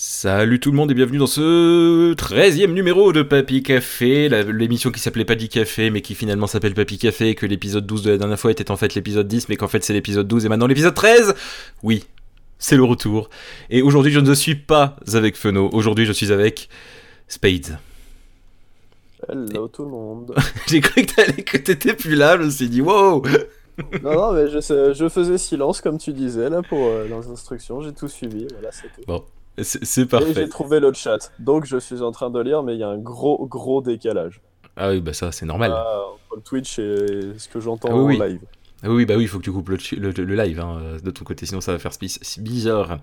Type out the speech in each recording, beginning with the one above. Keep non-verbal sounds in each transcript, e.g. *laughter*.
Salut tout le monde et bienvenue dans ce 13e numéro de Papy Café, l'émission qui s'appelait Paddy Café mais qui finalement s'appelle Papy Café et que l'épisode 12 de la dernière fois était en fait l'épisode 10 mais qu'en fait c'est l'épisode 12 et maintenant l'épisode 13 Oui, c'est le retour. Et aujourd'hui je ne suis pas avec Feno, aujourd'hui je suis avec Spades. Hello tout le monde. *laughs* J'ai cru que t'allais- que t'étais plus là, je me suis dit wow non, non, mais je, sais- je faisais silence comme tu disais là pour euh, les instructions, j'ai tout suivi, voilà, c'est tout. C'est c'est Et parfait. j'ai trouvé le chat, donc je suis en train de lire, mais il y a un gros, gros décalage. Ah oui bah ça c'est normal. Ah, entre le Twitch et ce que j'entends Ah oui, en oui. live. Ah oui, bah oui, il faut que tu coupes le, le- le live hein, de ton côté, sinon ça va faire bizarre.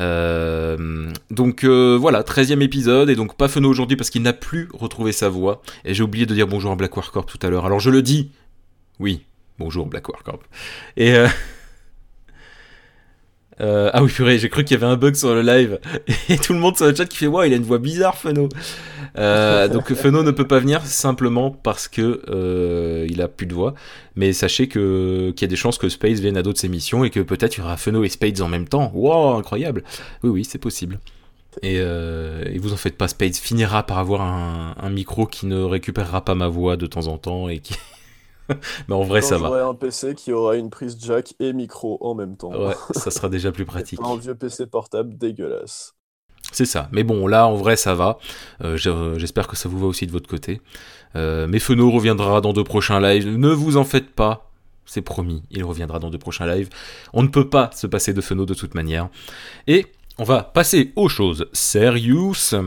Euh, donc euh, voilà, 13e épisode, et donc pas Feno aujourd'hui parce qu'il n'a plus retrouvé sa voix. Et j'ai oublié de dire bonjour à Black War Corp tout à l'heure. Alors je le dis, oui, bonjour Black War Corp. Et euh, euh, ah oui, purée, j'ai cru qu'il y avait un bug sur le live. *laughs* Et tout le monde sur le chat qui fait Waouh, il a une voix bizarre, Feno. Euh, donc *laughs* Feno ne peut pas venir simplement parce que euh, il a plus de voix. Mais sachez que qu'il y a des chances que Spades vienne à d'autres émissions et que peut-être il y aura Feno et Spades en même temps. Wow, incroyable. Oui, oui, c'est possible. Et, euh, et vous en faites pas, Spades finira par avoir un, un micro qui ne récupérera pas ma voix de temps en temps et qui. *laughs* Mais en vrai, Quand ça va. Un PC qui aura une prise jack et micro en même temps. Ouais, *laughs* ça sera déjà plus pratique. un vieux PC portable dégueulasse. C'est ça. Mais bon, là, en vrai, ça va. Euh, je- J'espère que ça vous va aussi de votre côté. Euh, mais Feno reviendra dans de prochains lives. Ne vous en faites pas. C'est promis. Il reviendra dans de prochains lives. On ne peut pas se passer de Feno de toute manière. Et on va passer aux choses sérieuses.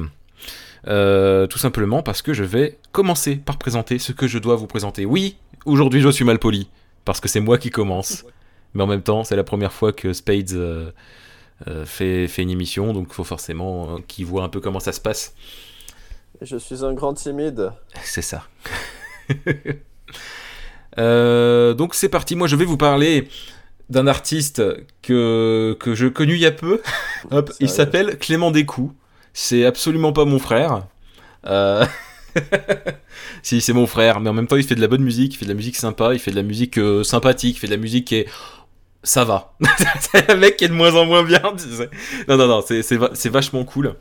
Euh, tout simplement parce que je vais commencer par présenter ce que je dois vous présenter. Oui, aujourd'hui je suis mal poli. Parce que c'est moi qui commence. Mais en même temps, c'est la première fois que Spades euh, euh, fait, fait une émission, donc il faut forcément qu'il voit un peu comment ça se passe. Je suis un grand timide. C'est ça. *laughs* Donc c'est parti, moi je vais vous parler d'un artiste que, que je connu il y a peu. *laughs* Hop, il s'appelle Clément Descoux. C'est absolument pas mon frère. Euh, *laughs* si, c'est mon frère, mais en même temps il fait de la bonne musique, il fait de la musique sympa, il fait de la musique euh, sympathique, il fait de la musique qui est... Ça va. *laughs* c'est un mec qui est de moins en moins bien. Non, non, non, c'est- c'est va- c'est vachement cool.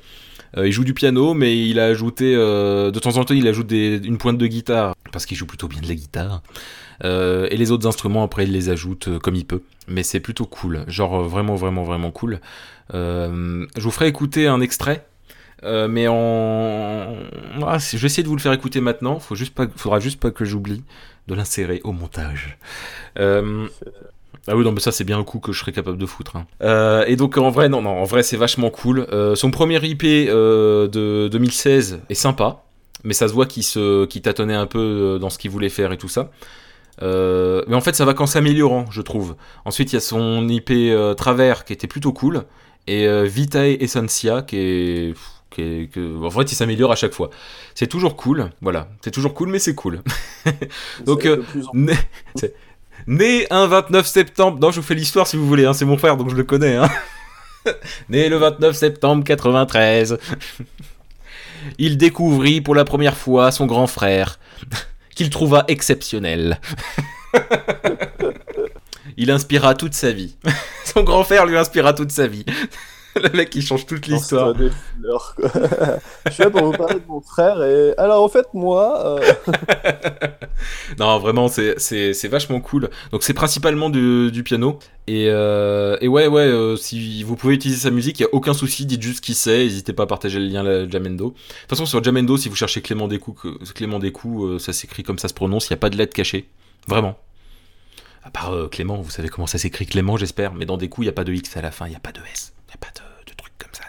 Euh, il joue du piano, mais il a ajouté... de temps en temps, il ajoute une pointe de guitare, parce qu'il joue plutôt bien de la guitare. Et les autres instruments, après, il les ajoute comme il peut. Mais c'est plutôt cool. Genre, vraiment, vraiment, vraiment cool. Je vous ferai écouter un extrait. Euh, mais en... Ah, je vais essayer de vous le faire écouter maintenant. Faut. Faudra juste pas que j'oublie de l'insérer au montage. Euh, ah oui, non, mais ça, c'est bien un coup que je serais capable de foutre. hein. Euh, et donc, en vrai, non, non, en vrai, c'est vachement cool. Son premier IP de 2016 est sympa, mais ça se voit qu'il se, tâtonnait un peu dans ce qu'il voulait faire et tout ça. Mais en fait, ça va qu'en s'améliorant, je trouve. Ensuite, il y a son IP Travers qui était plutôt cool, et Vitae Essentia qui est. Que, en fait, il s'améliore à chaque fois. C'est toujours cool, voilà. C'est toujours cool, mais c'est cool. *laughs* Donc, euh, Né, né un 29 septembre. Non, je vous fais l'histoire si vous voulez, hein, c'est mon frère donc je le connais. Hein. *laughs* né le 29 septembre 93. *laughs* Il découvrit pour la première fois son grand frère, qu'il trouva exceptionnel. Il inspira toute sa vie. Son grand frère lui inspira toute sa vie. Le mec qui change toute l'histoire. Des *laughs* je suis là pour vous parler de mon frère et alors en fait moi euh, *laughs* Non, vraiment, c'est- vachement cool. Donc, c'est principalement du, du piano. Et, euh, et ouais, ouais, euh, si vous pouvez utiliser sa musique, il n'y a aucun souci. Dites juste qui c'est. N'hésitez pas à partager le lien la- Jamendo. De toute façon, sur Jamendo, si vous cherchez Clément Descoux, que- Clément Descoux ça s'écrit comme ça se prononce. Il n'y a pas de lettre cachée. Vraiment. À part Clément, vous savez comment ça s'écrit Clément, j'espère. Mais dans Descoux, il n'y a pas de X à la fin. Il n'y a pas de S. Pas de, de truc comme ça.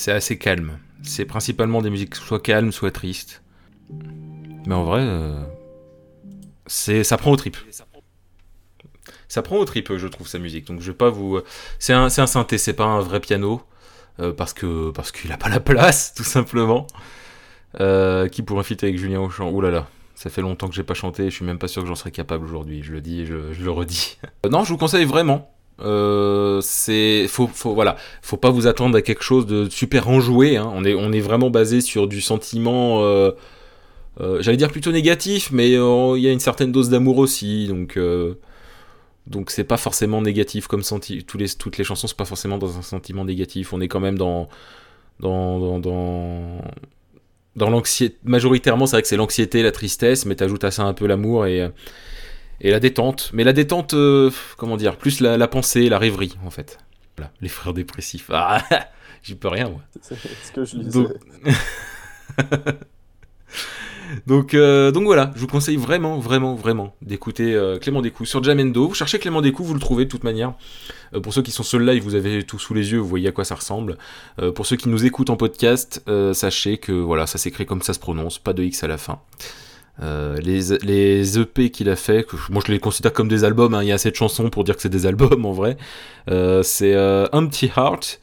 C'est assez calme. C'est principalement des musiques soit calmes, soit tristes. Mais en vrai, euh, c'est ça prend au trip. Ça prend au trip, je trouve, sa musique. Donc je vais pas vous. C'est un, un synthé, c'est pas un vrai piano. Euh, parce que parce qu'il a pas la place, *laughs* tout simplement. Euh, qui pourrait fitter avec Julien Auchan Ouh là là, ça fait longtemps que j'ai pas chanté, je suis même pas sûr que j'en serais capable aujourd'hui. Je le dis, je, je le redis. *laughs* non, je vous conseille vraiment. Euh, c'est faut, faut voilà faut pas vous attendre à quelque chose de super enjoué hein. on est on est vraiment basé sur du sentiment euh, euh, j'allais dire plutôt négatif mais il y a une certaine dose d'amour aussi donc donc c'est pas forcément négatif comme senti toutes les chansons sont pas forcément dans un sentiment négatif on est quand même dans dans dans, dans, l'anxiété majoritairement c'est vrai que c'est l'anxiété la tristesse mais t'ajoutes à ça un peu l'amour et et la détente. Mais la détente, euh, comment dire, plus la, pensée, la rêverie, en fait. Voilà, les frères dépressifs. Ah, *laughs* j'y peux rien, moi. C'est ce que je disais. *laughs* Donc... Euh, donc, voilà, je vous conseille vraiment, vraiment, vraiment d'écouter euh, Clément Descous sur Jamendo. Vous cherchez Clément Descous, vous le trouvez de toute manière. pour ceux qui sont seuls live, vous avez tout sous les yeux, vous voyez à quoi ça ressemble. pour ceux qui nous écoutent en podcast, sachez que voilà, ça s'écrit comme ça se prononce, pas de X à la fin. Euh, les, les, EP qu'il a fait, moi je les considère comme des albums, hein, il y a assez de chansons pour dire que c'est des albums en vrai. Euh, c'est euh, Empty Heart,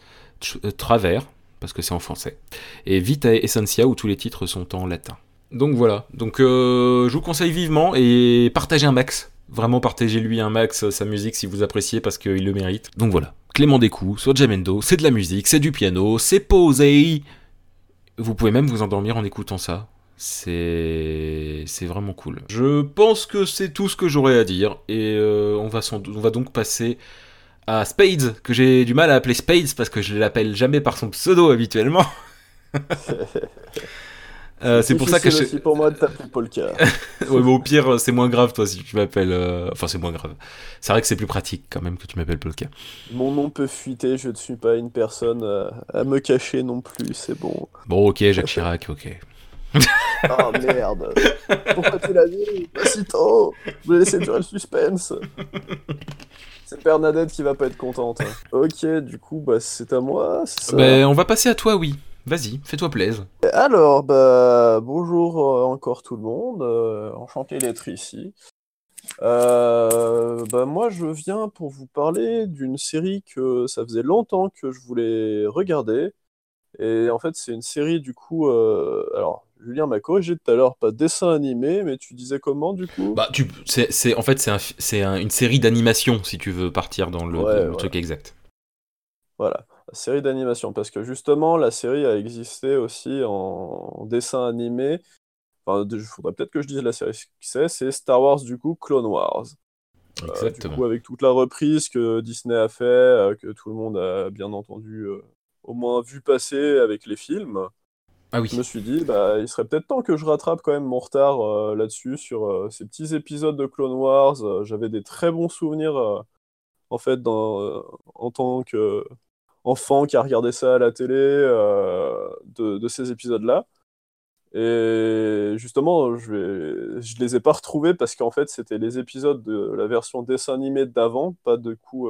Travers, parce que c'est en français, et Vita Essentia où tous les titres sont en latin. Donc voilà, donc je vous conseille vivement et partagez un max. Vraiment partagez-lui un max sa musique si vous appréciez parce qu'il le mérite. Donc voilà, Clément Descous sur Jamendo, c'est de la musique, c'est du piano, c'est posé. Vous pouvez même vous endormir en écoutant ça. C'est vraiment cool. Je pense que c'est tout ce que j'aurais à dire et euh, on, va on va donc passer à Spades que j'ai du mal à appeler Spades parce que je ne l'appelle jamais par son pseudo habituellement. *laughs* Euh, c'est pour ça que je. pour moi de t'appeler Polka. *laughs* ouais, mais au pire, c'est moins grave toi si tu m'appelles. Euh, enfin, c'est moins grave. C'est vrai que c'est plus pratique quand même que tu m'appelles Polka. Mon nom peut fuiter. Je ne suis pas une personne à me cacher non plus. C'est bon. Bon, ok, Jacques Chirac, ok. Oh *laughs* merde Pourquoi tu l'as dit? Pas si tôt Je vais laisser durer le suspense C'est Bernadette qui va pas être contente. Ok, du coup, bah, c'est à moi, ça bah, On va passer à toi, oui. Vas-y, fais-toi plaisir. Alors, bah, bonjour euh, encore tout le monde. Euh, enchanté d'être ici. Euh, bah, moi, je viens pour vous parler d'une série que ça faisait longtemps que je voulais regarder. Et en fait, c'est une série, du coup. alors, Julien m'a corrigé tout à l'heure, pas dessin animé, mais tu disais comment du coup? Bah, tu, c'est, en fait, c'est, un, une série d'animation si tu veux partir dans le, truc exact. Voilà, série d'animation, parce que justement, la série a existé aussi en, dessin animé. Enfin, il faudrait peut-être que je dise la série qui c'est, c'est Star Wars du coup, Clone Wars. Euh, Exactement. du coup, avec toute la reprise que Disney a fait, euh, que tout le monde a bien entendu, euh, au moins vu passer avec les films. Ah. Je me suis dit, bah, il serait peut-être temps que je rattrape quand même mon retard euh, là-dessus, sur euh, ces petits épisodes de Clone Wars. Euh, j'avais des très bons souvenirs, en fait, en tant qu'enfant qui a regardé ça à la télé, de, de, ces épisodes-là. Et justement, je, vais... je les ai pas retrouvés parce qu'en fait, c'était les épisodes de la version dessin animé d'avant, pas de coup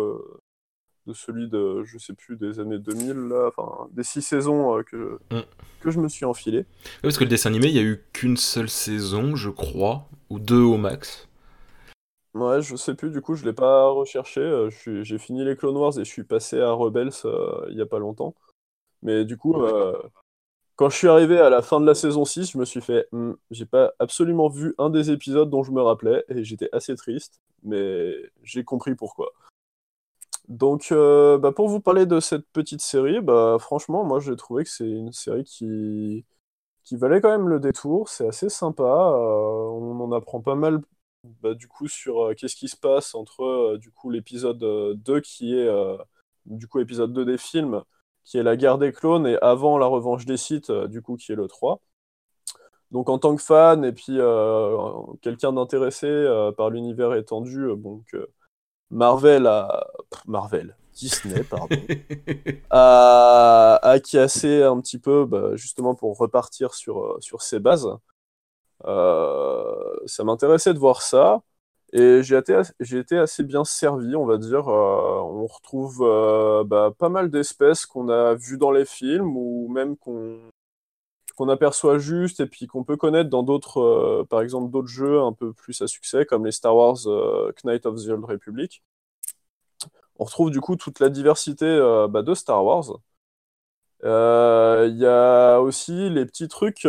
de celui de, je sais plus, des années 2000, là, enfin, des six saisons euh, que, mm. que je me suis enfilé. parce que le dessin animé, il y a eu qu'une seule saison, je crois, ou deux au max. Ouais, je sais plus, du coup, je l'ai pas recherché. Euh, j'ai fini les Clone Wars et je suis passé à Rebels euh, il y a pas longtemps. Mais du coup, quand je suis arrivé à la fin de la saison 6, je me suis fait, hmm, j'ai pas absolument vu un des épisodes dont je me rappelais et j'étais assez triste, mais j'ai compris pourquoi. Donc, euh, bah, pour vous parler de cette petite série, bah, franchement, moi j'ai trouvé que c'est une série qui... valait quand même le détour. C'est assez sympa. Euh, on en apprend pas mal bah, du coup sur euh, qu'est-ce qui se passe entre du coup l'épisode 2 qui est du coup épisode 2 des films, qui est la guerre des clones, et avant la revanche des Sith, du coup qui est le 3. Donc en tant que fan et puis quelqu'un d'intéressé par l'univers étendu, bon, Marvel a. Marvel. Disney, pardon, *laughs* a, a cassé un petit peu, bah, justement pour repartir sur, euh, sur ses bases. Euh, ça m'intéressait de voir ça. Et j'ai été, j'ai été assez bien servi, on va dire. Euh, on retrouve euh, bah, pas mal d'espèces qu'on a vues dans les films ou même qu'on qu'on aperçoit juste et puis qu'on peut connaître dans d'autres, euh, par exemple, d'autres jeux un peu plus à succès comme les Star Wars Knight of the Old Republic. On retrouve du coup toute la diversité bah, de Star Wars. Il y a aussi les petits trucs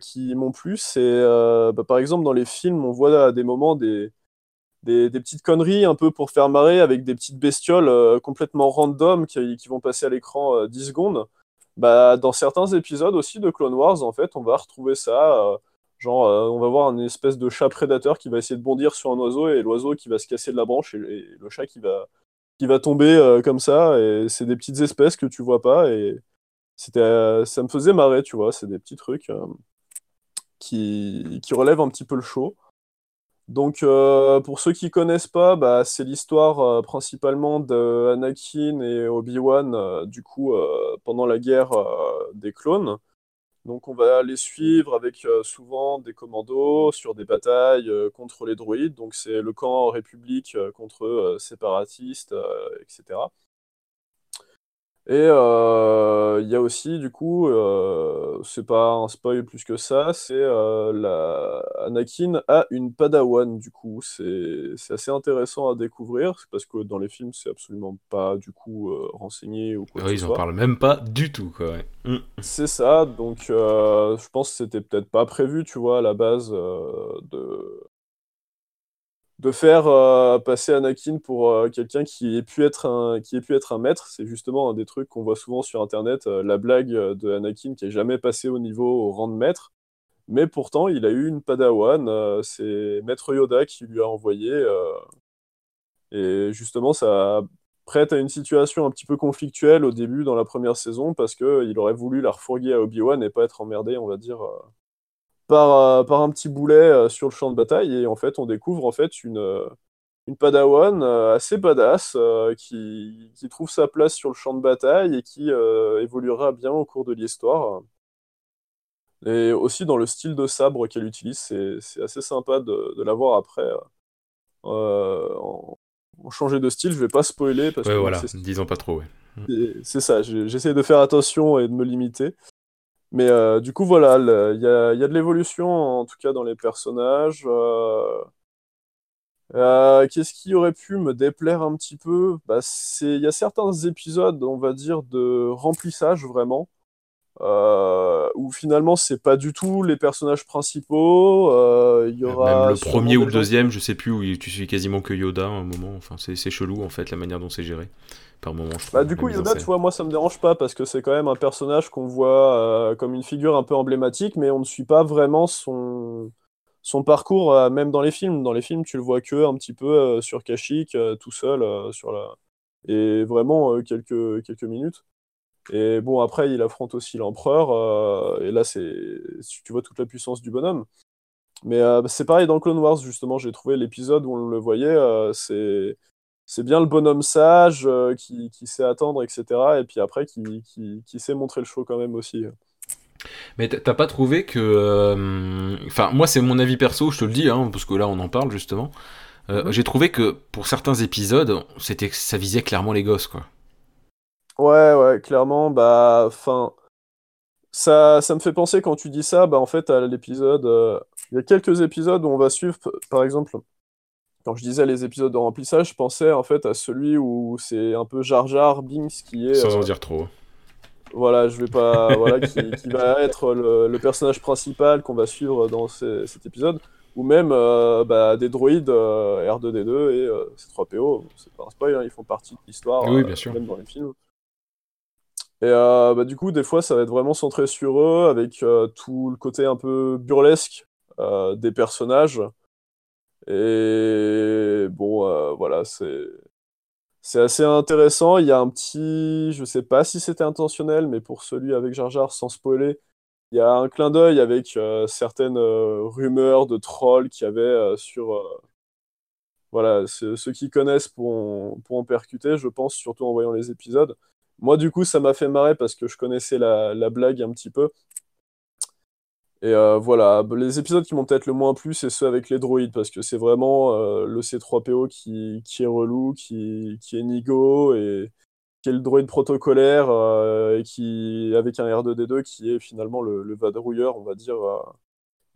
qui m'ont plu. C'est bah, par exemple dans les films, on voit à des moments des des, petites conneries un peu pour faire marrer avec des petites bestioles euh, complètement random qui, vont passer à l'écran 10 euh, secondes. Bah, dans certains épisodes aussi de Clone Wars, en fait, on va retrouver ça. Euh, genre, on va voir un espèce de chat prédateur qui va essayer de bondir sur un oiseau et l'oiseau qui va se casser de la branche et, le chat qui va, qui va tomber comme ça. Et c'est des petites espèces que tu vois pas. Et c'était, ça me faisait marrer, tu vois. C'est des petits trucs qui, qui relèvent un petit peu le show. Donc, euh, pour ceux qui connaissent pas, bah, c'est l'histoire euh, principalement d'Anakin et Obi-Wan, euh, du coup, pendant la guerre des clones. Donc, on va les suivre avec souvent des commandos sur des batailles contre les droïdes. Donc, c'est le camp République contre séparatistes, etc. Et euh, il y a aussi, du coup, euh, c'est pas un spoil plus que ça, c'est euh, la... Anakin a une padawan, du coup. C'est assez intéressant à découvrir, parce que dans les films, c'est absolument pas, du coup, renseigné ou quoi que Ils en parlent même pas du tout, quoi. Mm. C'est ça, donc je pense que c'était peut-être pas prévu, tu vois, à la base de de faire euh, passer Anakin pour euh, quelqu'un qui ait pu être un maître, c'est justement un des trucs qu'on voit souvent sur internet, euh, la blague de Anakin qui est jamais passé au niveau au rang de maître, mais pourtant il a eu une Padawan, c'est Maître Yoda qui lui a envoyé et justement ça prête à une situation un petit peu conflictuelle au début dans la première saison parce que il aurait voulu la refourguer à Obi-Wan et pas être emmerdé, on va dire par, euh, par un petit boulet euh, sur le champ de bataille et en fait on découvre en fait une, euh, une padawan assez badass qui, qui, trouve sa place sur le champ de bataille et qui évoluera bien au cours de l'histoire. Et aussi dans le style de sabre qu'elle utilise, c'est assez sympa de, de la voir après en, changer de style. Je vais pas spoiler parce que voilà, disons pas trop. C'est ça, j'essaie de faire attention et de me limiter. Mais euh, du coup, voilà, il y a, de l'évolution, en tout cas dans les personnages. Euh, euh, qu'est-ce qui aurait pu me déplaire un petit peu? Bah, Il y a certains épisodes, on va dire, de remplissage vraiment, où finalement, c'est pas du tout les personnages principaux. il y aura Même le premier ou le deuxième, je sais plus, où tu suis quasiment que Yoda à un moment. Enfin, c'est chelou, en fait, la manière dont c'est géré moment. bah, du coup, Yoda, tu vois, moi ça me dérange pas parce que c'est quand même un personnage qu'on voit euh, comme une figure un peu emblématique, mais on ne suit pas vraiment son, son parcours, euh, même dans les films. Dans les films, tu le vois que un petit peu euh, sur Kashyyyk, tout seul, sur la... et vraiment quelques, quelques minutes. Et bon, après, il affronte aussi l'empereur, et là, c'est tu vois toute la puissance du bonhomme. Mais c'est pareil dans Clone Wars, justement, j'ai trouvé l'épisode où on le voyait, c'est c'est bien le bonhomme sage euh, qui, sait attendre, etc. Et puis après, qui, qui, sait montrer le show quand même aussi. Mais t'as pas trouvé que. Euh, enfin, moi, c'est mon avis perso, je te le dis, hein, parce que là, on en parle justement. Euh, mhm. J'ai trouvé que pour certains épisodes, c'était ça visait clairement les gosses, quoi. Ouais, ouais, clairement, bah. Enfin. Ça, ça me fait penser quand tu dis ça, bah en fait, à l'épisode. Il y a quelques épisodes où on va suivre, par exemple, quand je disais les épisodes de remplissage, je pensais en fait à celui où c'est un peu Jar Jar Binks qui est. Sans en euh, dire trop. Voilà, je vais pas. *laughs* voilà, qui, va être le, personnage principal qu'on va suivre dans cet épisode. Ou même euh, bah, des droïdes euh, R2D2 et C3PO. C'est pas un spoil, hein, ils font partie de l'histoire. Oui, bien sûr. Même dans les films. Et bah, du coup, des fois, ça va être vraiment centré sur eux, avec tout le côté un peu burlesque des personnages. Et bon, euh, voilà, c'est c'est assez intéressant. Il y a un petit, je sais pas si c'était intentionnel, mais pour celui avec Jar Jar, sans spoiler, il y a un clin d'œil avec euh, certaines euh, rumeurs de trolls qu'il y avait sur. voilà, ceux qui connaissent pour percuter, je pense, surtout en voyant les épisodes. Moi, du coup, ça m'a fait marrer parce que je connaissais la, la blague un petit peu. Et euh, voilà, les épisodes qui m'ont peut-être le moins plu, c'est ceux avec les droïdes, parce que c'est vraiment euh, le C3PO qui, qui est relou, qui, qui est Nigo, et qui est le droïde protocolaire, euh, et qui, avec un R2D2, qui est finalement le, le vadrouilleur, on va dire,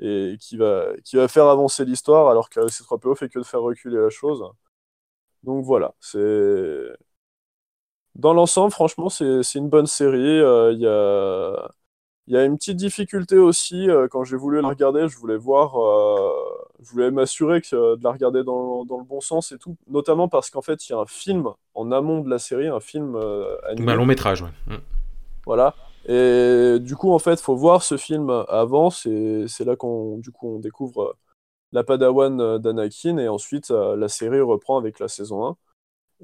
et qui va, qui va faire avancer l'histoire, alors que le C3PO fait que de faire reculer la chose. Donc voilà, c'est... Dans l'ensemble, franchement, c'est une bonne série. Il y a y a une petite difficulté aussi, euh, quand j'ai voulu la regarder, je voulais voir, euh, je voulais m'assurer que, de la regarder dans, dans, le bon sens et tout, notamment parce qu'en fait, il y a un film en amont de la série, un film euh, animé. Un long métrage, ouais. Mm. Voilà. Et du coup, en fait, faut voir ce film avant, c'est là qu'on du coup, on découvre la padawan d'Anakin, et ensuite, la série reprend avec la saison 1.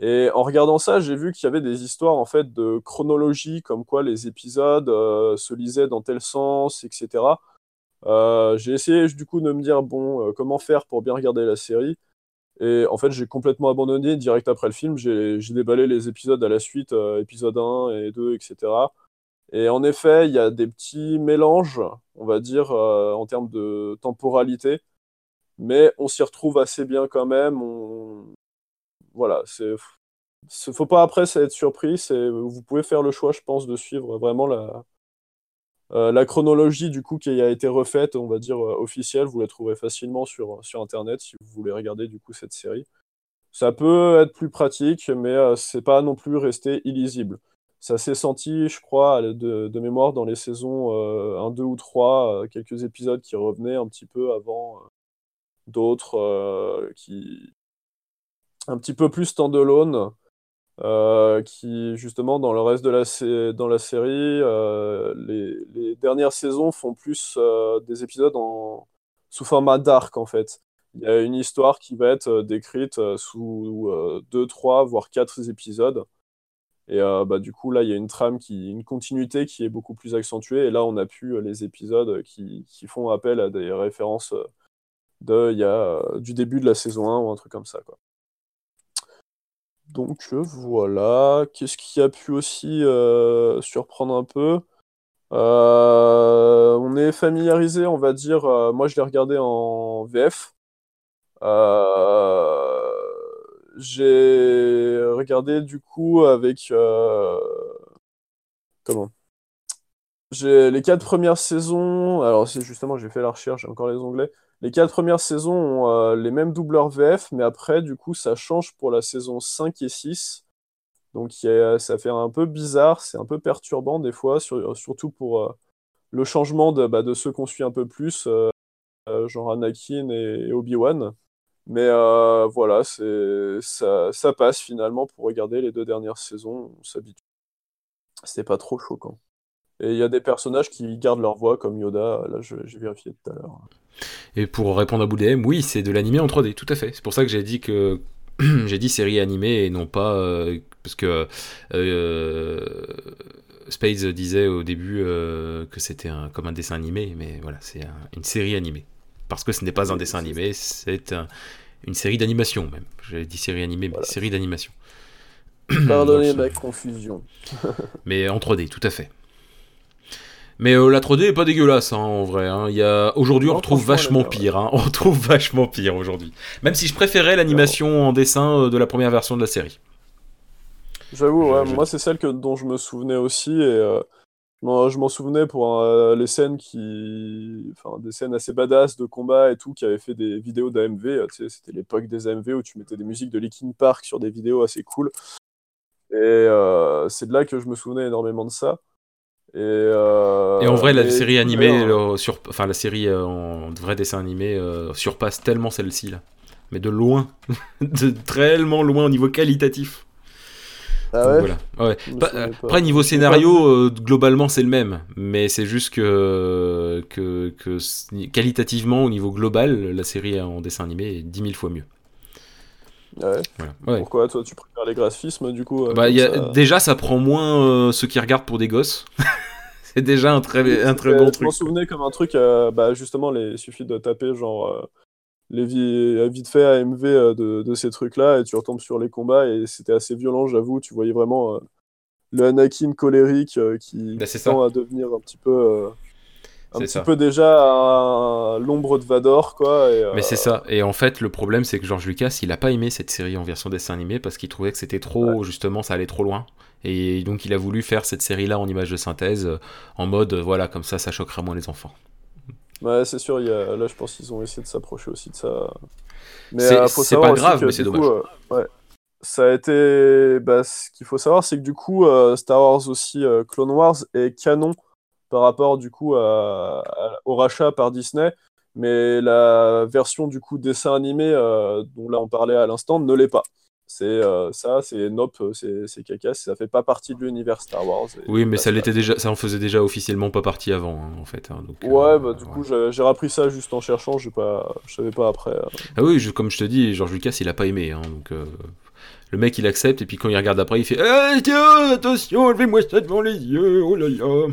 Et en regardant ça, j'ai vu qu'il y avait des histoires en fait de chronologie, comme quoi les épisodes euh, se lisaient dans tel sens, etc. Euh, j'ai essayé du coup de me dire bon, euh, comment faire pour bien regarder la série. Et en fait, j'ai complètement abandonné direct après le film. J'ai déballé les épisodes à la suite, épisode 1 et 2, etc. Et en effet, il y a des petits mélanges, on va dire, en termes de temporalité. Mais on s'y retrouve assez bien quand même. Voilà, c'est faut pas après être surpris. Vous pouvez faire le choix, je pense, de suivre vraiment la euh, chronologie du coup qui a été refaite, on va dire euh, officielle. Vous la trouverez facilement sur sur internet si vous voulez regarder du coup cette série. Ça peut être plus pratique, mais euh, c'est pas non plus resté illisible. Ça s'est senti, je crois, de, de, mémoire dans les saisons 1, 2 ou 3, quelques épisodes qui revenaient un petit peu avant d'autres qui, un petit peu plus standalone, euh, qui justement dans le reste de la, dans la série, euh, les, dernières saisons font plus euh, des épisodes en, sous format dark en fait. Il y a une histoire qui va être décrite sous 2, 3, voire 4 épisodes. Et bah, du coup, là, il y a une trame, qui, une continuité qui est beaucoup plus accentuée. Et là, on a pu les épisodes qui, font appel à des références de, du début de la saison 1 ou un truc comme ça. Quoi. Donc euh, voilà. Qu'est-ce qui a pu aussi euh, surprendre un peu? Euh, On est familiarisé, on va dire. moi, je l'ai regardé en VF. J'ai regardé du coup avec comment? J'ai les quatre premières saisons. Alors, c'est justement, j'ai fait la recherche, j'ai encore les onglets. Les quatre premières saisons ont euh, les mêmes doubleurs VF, mais après, du coup, ça change pour la saison 5 et 6. Donc ça fait un peu bizarre, c'est un peu perturbant des fois, surtout pour euh, le changement de, bah, de ceux qu'on suit un peu plus, euh, genre Anakin et, Obi-Wan. Mais voilà, ça, ça passe finalement pour regarder les deux dernières saisons, on s'habitue. C'était pas trop choquant. Et il y a des personnages qui gardent leur voix, comme Yoda, là j'ai vérifié tout à l'heure. Et pour répondre à Boudem, oui, c'est de l'animé en 3D, tout à fait. C'est pour ça que j'ai dit que *clears throat* j'ai dit série animée et non pas euh, parce que euh, Spades disait au début euh, que c'était comme un dessin animé, mais voilà, c'est une série animée. Parce que ce n'est pas un dessin animé, c'est une série d'animation même. J'ai dit série animée, mais série d'animation. Pardonnez ma confusion. mais en 3D, tout à fait. Mais euh, la 3D est pas dégueulasse hein, en vrai. Hein. Il y a... Aujourd'hui, on retrouve vachement pire. Hein. *laughs* On retrouve vachement pire aujourd'hui. Même si je préférais l'animation en dessin euh, de la première version de la série. J'avoue, moi c'est celle que, dont je me souvenais aussi. Et euh, je m'en souvenais pour les scènes qui. Enfin, des scènes assez badass de combat et tout, qui avaient fait des vidéos d'AMV. C'était l'époque des AMV où tu mettais des musiques de Linkin Park sur des vidéos assez cool. Et c'est de là que je me souvenais énormément de ça. Euh, et, en vrai, la série animée, sur, enfin la série euh, en vrai dessin animé euh, surpasse tellement celle-ci là, mais de loin, *laughs* de tellement loin au niveau qualitatif. Ah ouais, voilà. ouais. après niveau scénario, globalement c'est le même, mais c'est juste que, que, que, qualitativement au niveau global, la série en dessin animé est 10 000 fois mieux. Ah. Pourquoi toi tu préfères les graphismes du coup bah, y a... Déjà ça prend moins ceux qui regardent pour des gosses. *laughs* c'est déjà un très, un très bon truc. Je m'en souvenais comme un truc, euh, bah, justement, il suffit de taper genre euh, les vite fait AMV euh, de, de, ces trucs-là et tu retombes sur les combats et c'était assez violent, j'avoue. Tu voyais vraiment le Anakin colérique qui bah, tend à devenir un petit peu. un petit ça. peu déjà à l'ombre de Vador, quoi. et, Mais euh, c'est ça. Et en fait, le problème, c'est que George Lucas, il a pas aimé cette série en version dessin animé parce qu'il trouvait que c'était trop, justement, ça allait trop loin. Et donc, il a voulu faire cette série-là en image de synthèse, euh, en mode, euh, voilà, comme ça, ça choquera moins les enfants. Ouais, c'est sûr, y a... là je pense qu'ils ont essayé de s'approcher aussi de ça. Mais C'est- euh, c'est pas grave, que, mais c'est coup, dommage. euh, ouais, ça a été. Bah, ce qu'il faut savoir, c'est que du coup, euh, Star Wars aussi, Clone Wars est canon par rapport du coup à- à- au rachat par Disney. Mais la version du coup dessin animé dont là on parlait à l'instant ne l'est pas. C'est euh, ça, c'est nope, c'est c'est caca, ça fait pas partie de l'univers Star Wars. Oui, mais ça l'était déjà, ça en faisait déjà officiellement pas partie avant, hein, en fait. hein, donc, euh, Ouais, bah du ouais. coup, j'ai appris ça juste en cherchant, j'ai pas, je savais pas après. euh. Ah oui, je- comme je te dis, George Lucas, il a pas aimé. hein, donc, euh, le mec, il accepte, et puis quand il regarde après, il fait Eh, tiens, attention, levez-moi ça devant les yeux, oh là là.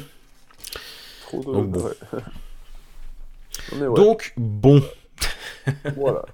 Trop de... Donc bon. ouais. *laughs* Mais ouais, Donc, bon. voilà.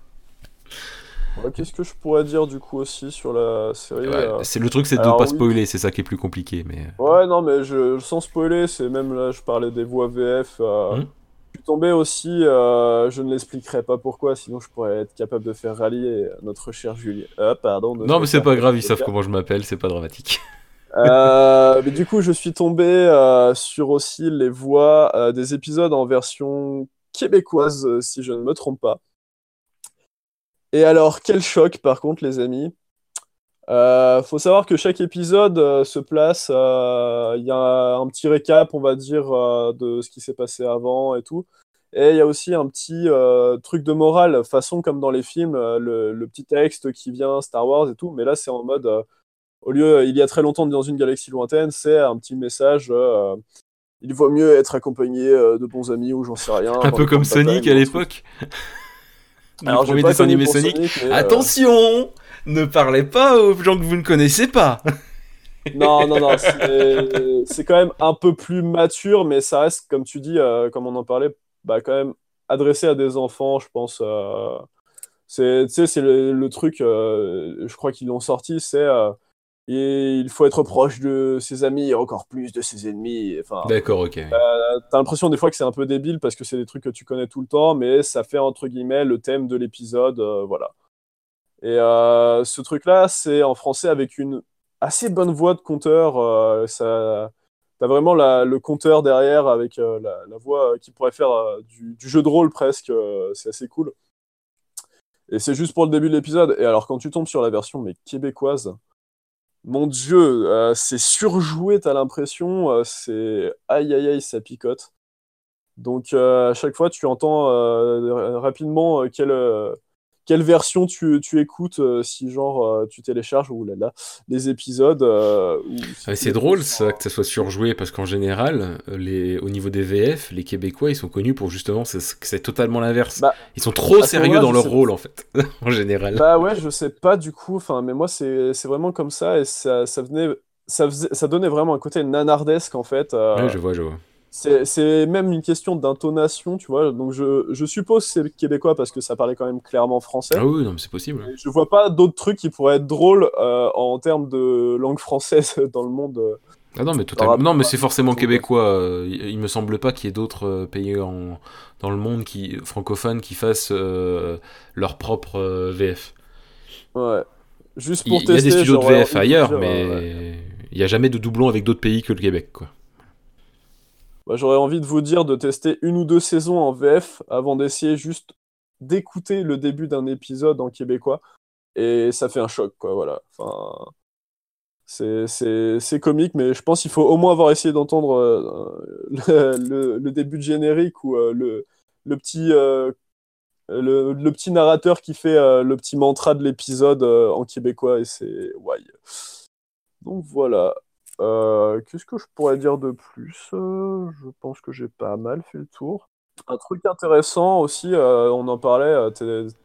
Qu'est-ce que je pourrais dire du coup aussi sur la série Ouais, euh, c'est le truc, c'est de ne pas oui. spoiler, c'est ça qui est plus compliqué. Mais Ouais, non, mais je, sans spoiler, c'est même là, je parlais des voix VF. euh, Hmm. Je suis tombé aussi, euh, je ne l'expliquerai pas pourquoi, sinon je pourrais être capable de faire rallier notre cher Julien. Pardon. non, mais c'est pas grave, ils savent comment je m'appelle, c'est pas dramatique. *laughs* Euh, mais du coup, je suis tombé euh, sur aussi les voix euh, des épisodes en version québécoise, euh, si je ne me trompe pas. Et alors, quel choc, par contre, les amis. Euh, faut savoir que chaque épisode euh, se place, euh, il y a un petit récap, on va dire, euh, de ce qui s'est passé avant et tout. Et il y a aussi un petit truc de morale, façon comme dans les films, le, le petit texte qui vient Star Wars et tout. Mais là, c'est en mode, au lieu, il y a très longtemps dans une galaxie lointaine, c'est un petit message. il vaut mieux être accompagné de bons amis ou j'en sais rien. Un peu comme Sonic à l'époque. Alors, premier dessin animé Sonic. Sonic, mais, euh, Attention Ne parlez pas aux gens que vous ne connaissez pas *laughs* Non, non, non, c'est quand même un peu plus mature, mais ça reste, comme tu dis, euh, comme on en parlait, bah, quand même adressé à des enfants, je pense. euh, c'est, tu sais, c'est le, le truc, euh, je crois qu'ils l'ont sorti, c'est et il faut être proche de ses amis et encore plus de ses ennemis. Enfin, D'accord, ok. t'as l'impression des fois que c'est un peu débile parce que c'est des trucs que tu connais tout le temps, mais ça fait entre guillemets le thème de l'épisode, euh, voilà. Et euh, ce truc-là, c'est en français avec une assez bonne voix de conteur. euh, ça, t'as vraiment la- le conteur derrière avec euh, la, la voix euh, qui pourrait faire euh, du, du jeu de rôle presque. euh, c'est assez cool. Et c'est juste pour le début de l'épisode. Et alors quand tu tombes sur la version mais québécoise, mon Dieu, euh, c'est surjoué, t'as l'impression. euh, c'est aïe aïe aïe, ça picote. Donc euh, à chaque fois, tu entends rapidement euh, quelle, version tu, tu écoutes euh, si genre euh, tu télécharges ou là là les épisodes. euh, si Ah, tu C'est les drôle ça, que ça soit surjoué parce qu'en général, les... au niveau des VF, les Québécois ils sont connus pour justement c'est c'est totalement l'inverse. Bah, ils sont trop sérieux dans leur sais- rôle en fait, *laughs* en général. Bah ouais, je sais pas du coup, enfin, mais moi c'est c'est vraiment comme ça et ça, ça venait, ça faisait, ça donnait vraiment un côté nanardesque en fait. Ouais, je vois, je vois. C'est même une question d'intonation, tu vois. Donc je, je suppose que c'est québécois parce que ça parlait quand même clairement français. Ah oui, non, mais c'est possible. Et Je vois pas d'autres trucs qui pourraient être drôles euh, en termes de langue française *laughs* dans le monde. euh. Ah non, mais totalement. Non, mais c'est forcément québécois. Il me semble pas qu'il y ait d'autres euh, pays en... dans le monde qui francophones qui fassent euh, leur propre VF. Ouais. Juste Il pour il y a tester. des studios de VF ailleurs, mais ouais. il y a jamais de doublon avec d'autres pays que le Québec, quoi. Bah, j'aurais envie de vous dire de tester une ou deux saisons en VF avant d'essayer juste d'écouter le début d'un épisode en québécois. Et ça fait un choc, quoi, voilà. Enfin, c'est, comique, mais je pense qu'il faut au moins avoir essayé d'entendre euh, *laughs* le, le- début de générique ou euh, le, le petit, euh, le, le petit narrateur qui fait le petit mantra de l'épisode en québécois, et c'est... Ouais. Donc voilà. Euh, Qu'est-ce que je pourrais dire de plus Euh, Je pense que j'ai pas mal fait le tour. Un truc intéressant aussi, euh, on en parlait,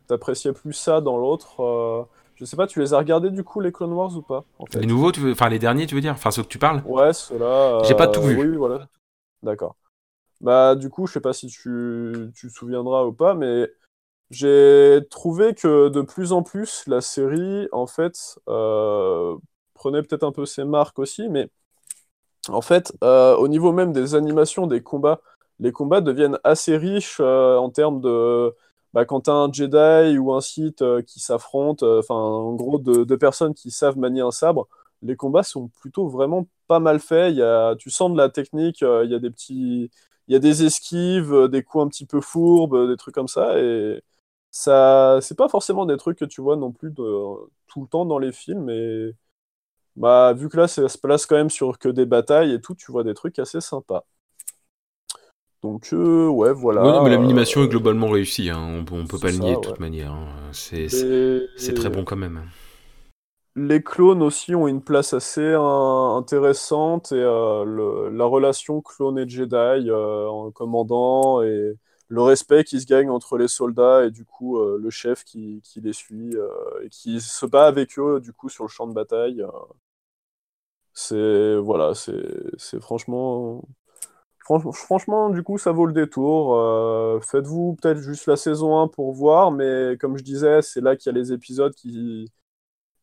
t'appréciais plus ça dans l'autre. je sais pas, tu les as regardés du coup, les Clone Wars ou pas en fait? Les nouveaux, tu veux... enfin les derniers, tu veux dire? Enfin ceux que tu parles? Ouais, ceux-là. J'ai pas tout vu. Oui, oui, voilà. D'accord. Bah, du coup, je sais pas si tu, tu te souviendras ou pas, mais j'ai trouvé que de plus en plus, la série, en fait, euh, prenait peut-être un peu ses marques aussi, mais en fait, euh, au niveau même des animations, des combats, les combats deviennent assez riches en termes de bah, quand as un Jedi ou un Sith qui s'affrontent, enfin en gros deux de personnes qui savent manier un sabre, les combats sont plutôt vraiment pas mal faits. Y a, tu sens de la technique, il y a des petits, il y a des esquives, des coups un petit peu fourbes, des trucs comme ça et ça c'est pas forcément des trucs que tu vois non plus de, tout le temps dans les films et bah vu que là ça se place quand même sur que des batailles et tout tu vois des trucs assez sympas donc euh, ouais voilà non, mais l'animation est globalement réussie hein. on, peut pas le nier de toute manière hein. c'est très bon quand même les clones aussi ont une place assez intéressante et euh, la relation clone et Jedi euh, en commandant et le respect qui se gagne entre les soldats et du coup euh, le chef qui, les suit euh, et qui se bat avec eux du coup sur le champ de bataille. Euh. c'est voilà, c'est franchement Franchement, du coup, ça vaut le détour. Faites-vous peut-être juste la saison 1 pour voir, mais comme je disais, c'est là qu'il y a les épisodes qui,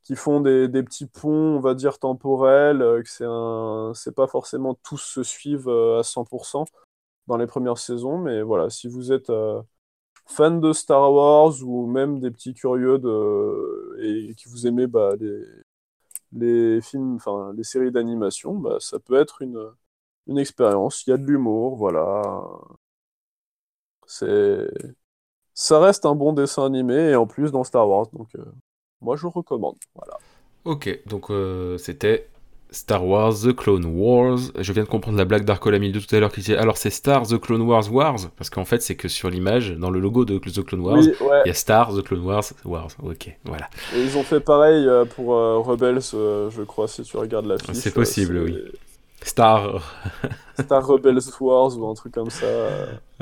qui font des, petits ponts, on va dire, temporels, que c'est pas forcément tous se suivent à 100% dans les premières saisons. Mais voilà, si vous êtes euh, fan de Star Wars ou même des petits curieux de, et qui vous aimez bah, les, les films, enfin les séries d'animation, bah, ça peut être une, une expérience. Il y a de l'humour, voilà. C'est ça reste un bon dessin animé et en plus dans Star Wars, donc euh, moi je recommande. Voilà. Ok, donc euh, c'était Star Wars The Clone Wars. Je viens de comprendre la blague d'Arcolamil de tout à l'heure qui disait alors c'est Star The Clone Wars Wars? Parce qu'en fait c'est que sur l'image dans le logo de The Clone Wars il y a Star The Clone Wars Wars. Ok, voilà. Et ils ont fait pareil euh, pour euh, Rebels, euh, je crois si tu regardes la fiche. C'est possible, oui. Star. Star Rebels Wars ou un truc comme ça.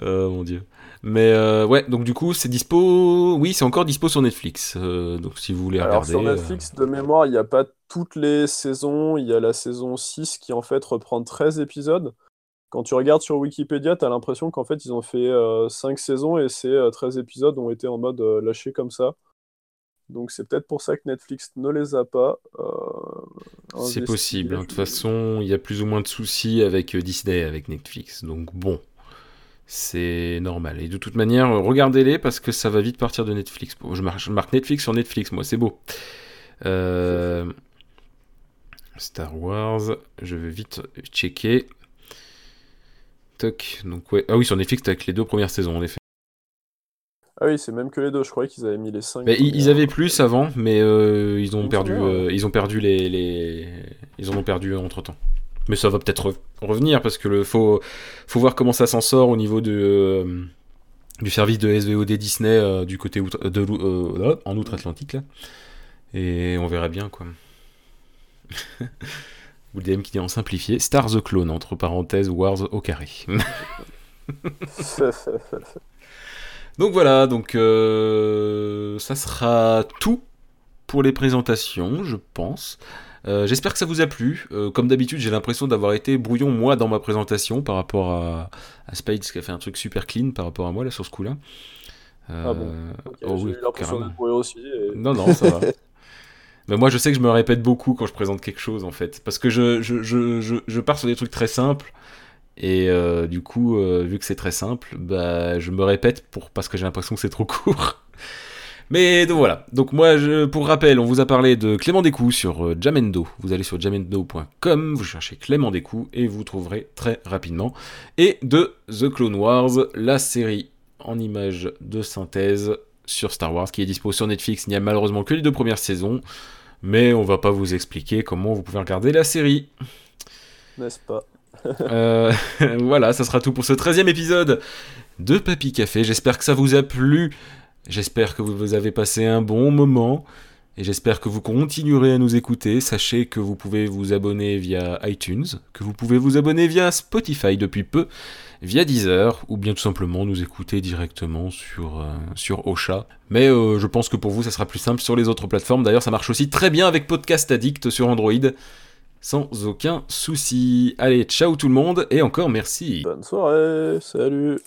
Oh mon dieu. Mais euh, ouais, donc du coup, c'est dispo. Oui, c'est encore dispo sur Netflix. Euh, donc si vous voulez Alors, sur Netflix, de mémoire, il n'y a pas toutes les saisons. Il y a la saison 6 qui en fait reprend 13 épisodes. Quand tu regardes sur Wikipédia, tu as l'impression qu'en fait, ils ont fait 5 euh, saisons et ces 13 épisodes ont été en mode lâchés comme ça. Donc c'est peut-être pour ça que Netflix ne les a pas. c'est possible. Hein. De toute façon, il y a plus ou moins de soucis avec Disney, avec Netflix. Donc bon. C'est normal. Et de toute manière, regardez-les parce que ça va vite partir de Netflix. Je marque, Netflix sur Netflix, moi, c'est beau. Euh, Star Wars, je vais vite checker. Toc, donc ouais. Ah oui, sur Netflix, t'as que les deux premières saisons, en effet. Ah oui, c'est même que les deux. Je croyais qu'ils avaient mis les cinq. ils avaient plus avant, mais euh, ils ont perdu. Euh, ils ont perdu les, les, Ils en ont perdu entre temps. Mais ça va peut-être revenir parce que le faut faut voir comment ça s'en sort au niveau de euh, du service de SVOD Disney euh, du côté de euh, en outre-Atlantique là. Et on verra bien quoi. *laughs* Ou DM qui dit en simplifié Star the Clone entre parenthèses Wars au carré. *laughs* *laughs* donc voilà, donc ça sera tout pour les présentations, je pense. Euh, j'espère que ça vous a plu. Euh, comme d'habitude, j'ai l'impression d'avoir été brouillon moi dans ma présentation par rapport à, à Spades qui a fait un truc super clean par rapport à moi là sur ce coup-là. ah bon euh, oh eu aussi. Non, non, ça va. *laughs* Mais moi, je sais que je me répète beaucoup quand je présente quelque chose en fait. Parce que je, je, je, je pars sur des trucs très simples. Et du coup, vu que c'est très simple, bah, je me répète pour, parce que j'ai l'impression que c'est trop *laughs* court. Mais donc voilà. Donc moi, pour rappel, on vous a parlé de Clément Descous sur euh, Jamendo. Vous allez sur jamendo.com, vous cherchez Clément Descous et vous trouverez très rapidement. Et de The Clone Wars, la série en images de synthèse sur Star Wars qui est dispo sur Netflix. Il n'y a malheureusement que les deux premières saisons, mais on va pas vous expliquer comment vous pouvez regarder la série. N'est-ce pas? Euh, *laughs* Voilà, ça sera tout pour ce 13e épisode de Papy Café. J'espère que ça vous a plu. J'espère que vous avez passé un bon moment et j'espère que vous continuerez à nous écouter. Sachez que vous pouvez vous abonner via iTunes, que vous pouvez vous abonner via Spotify depuis peu, via Deezer ou bien tout simplement nous écouter directement sur, euh, sur Ocha. Mais euh, je pense que pour vous ça sera plus simple sur les autres plateformes. D'ailleurs ça marche aussi très bien avec Podcast Addict sur Android. Sans aucun souci. Allez, ciao tout le monde et encore merci. Bonne soirée, salut.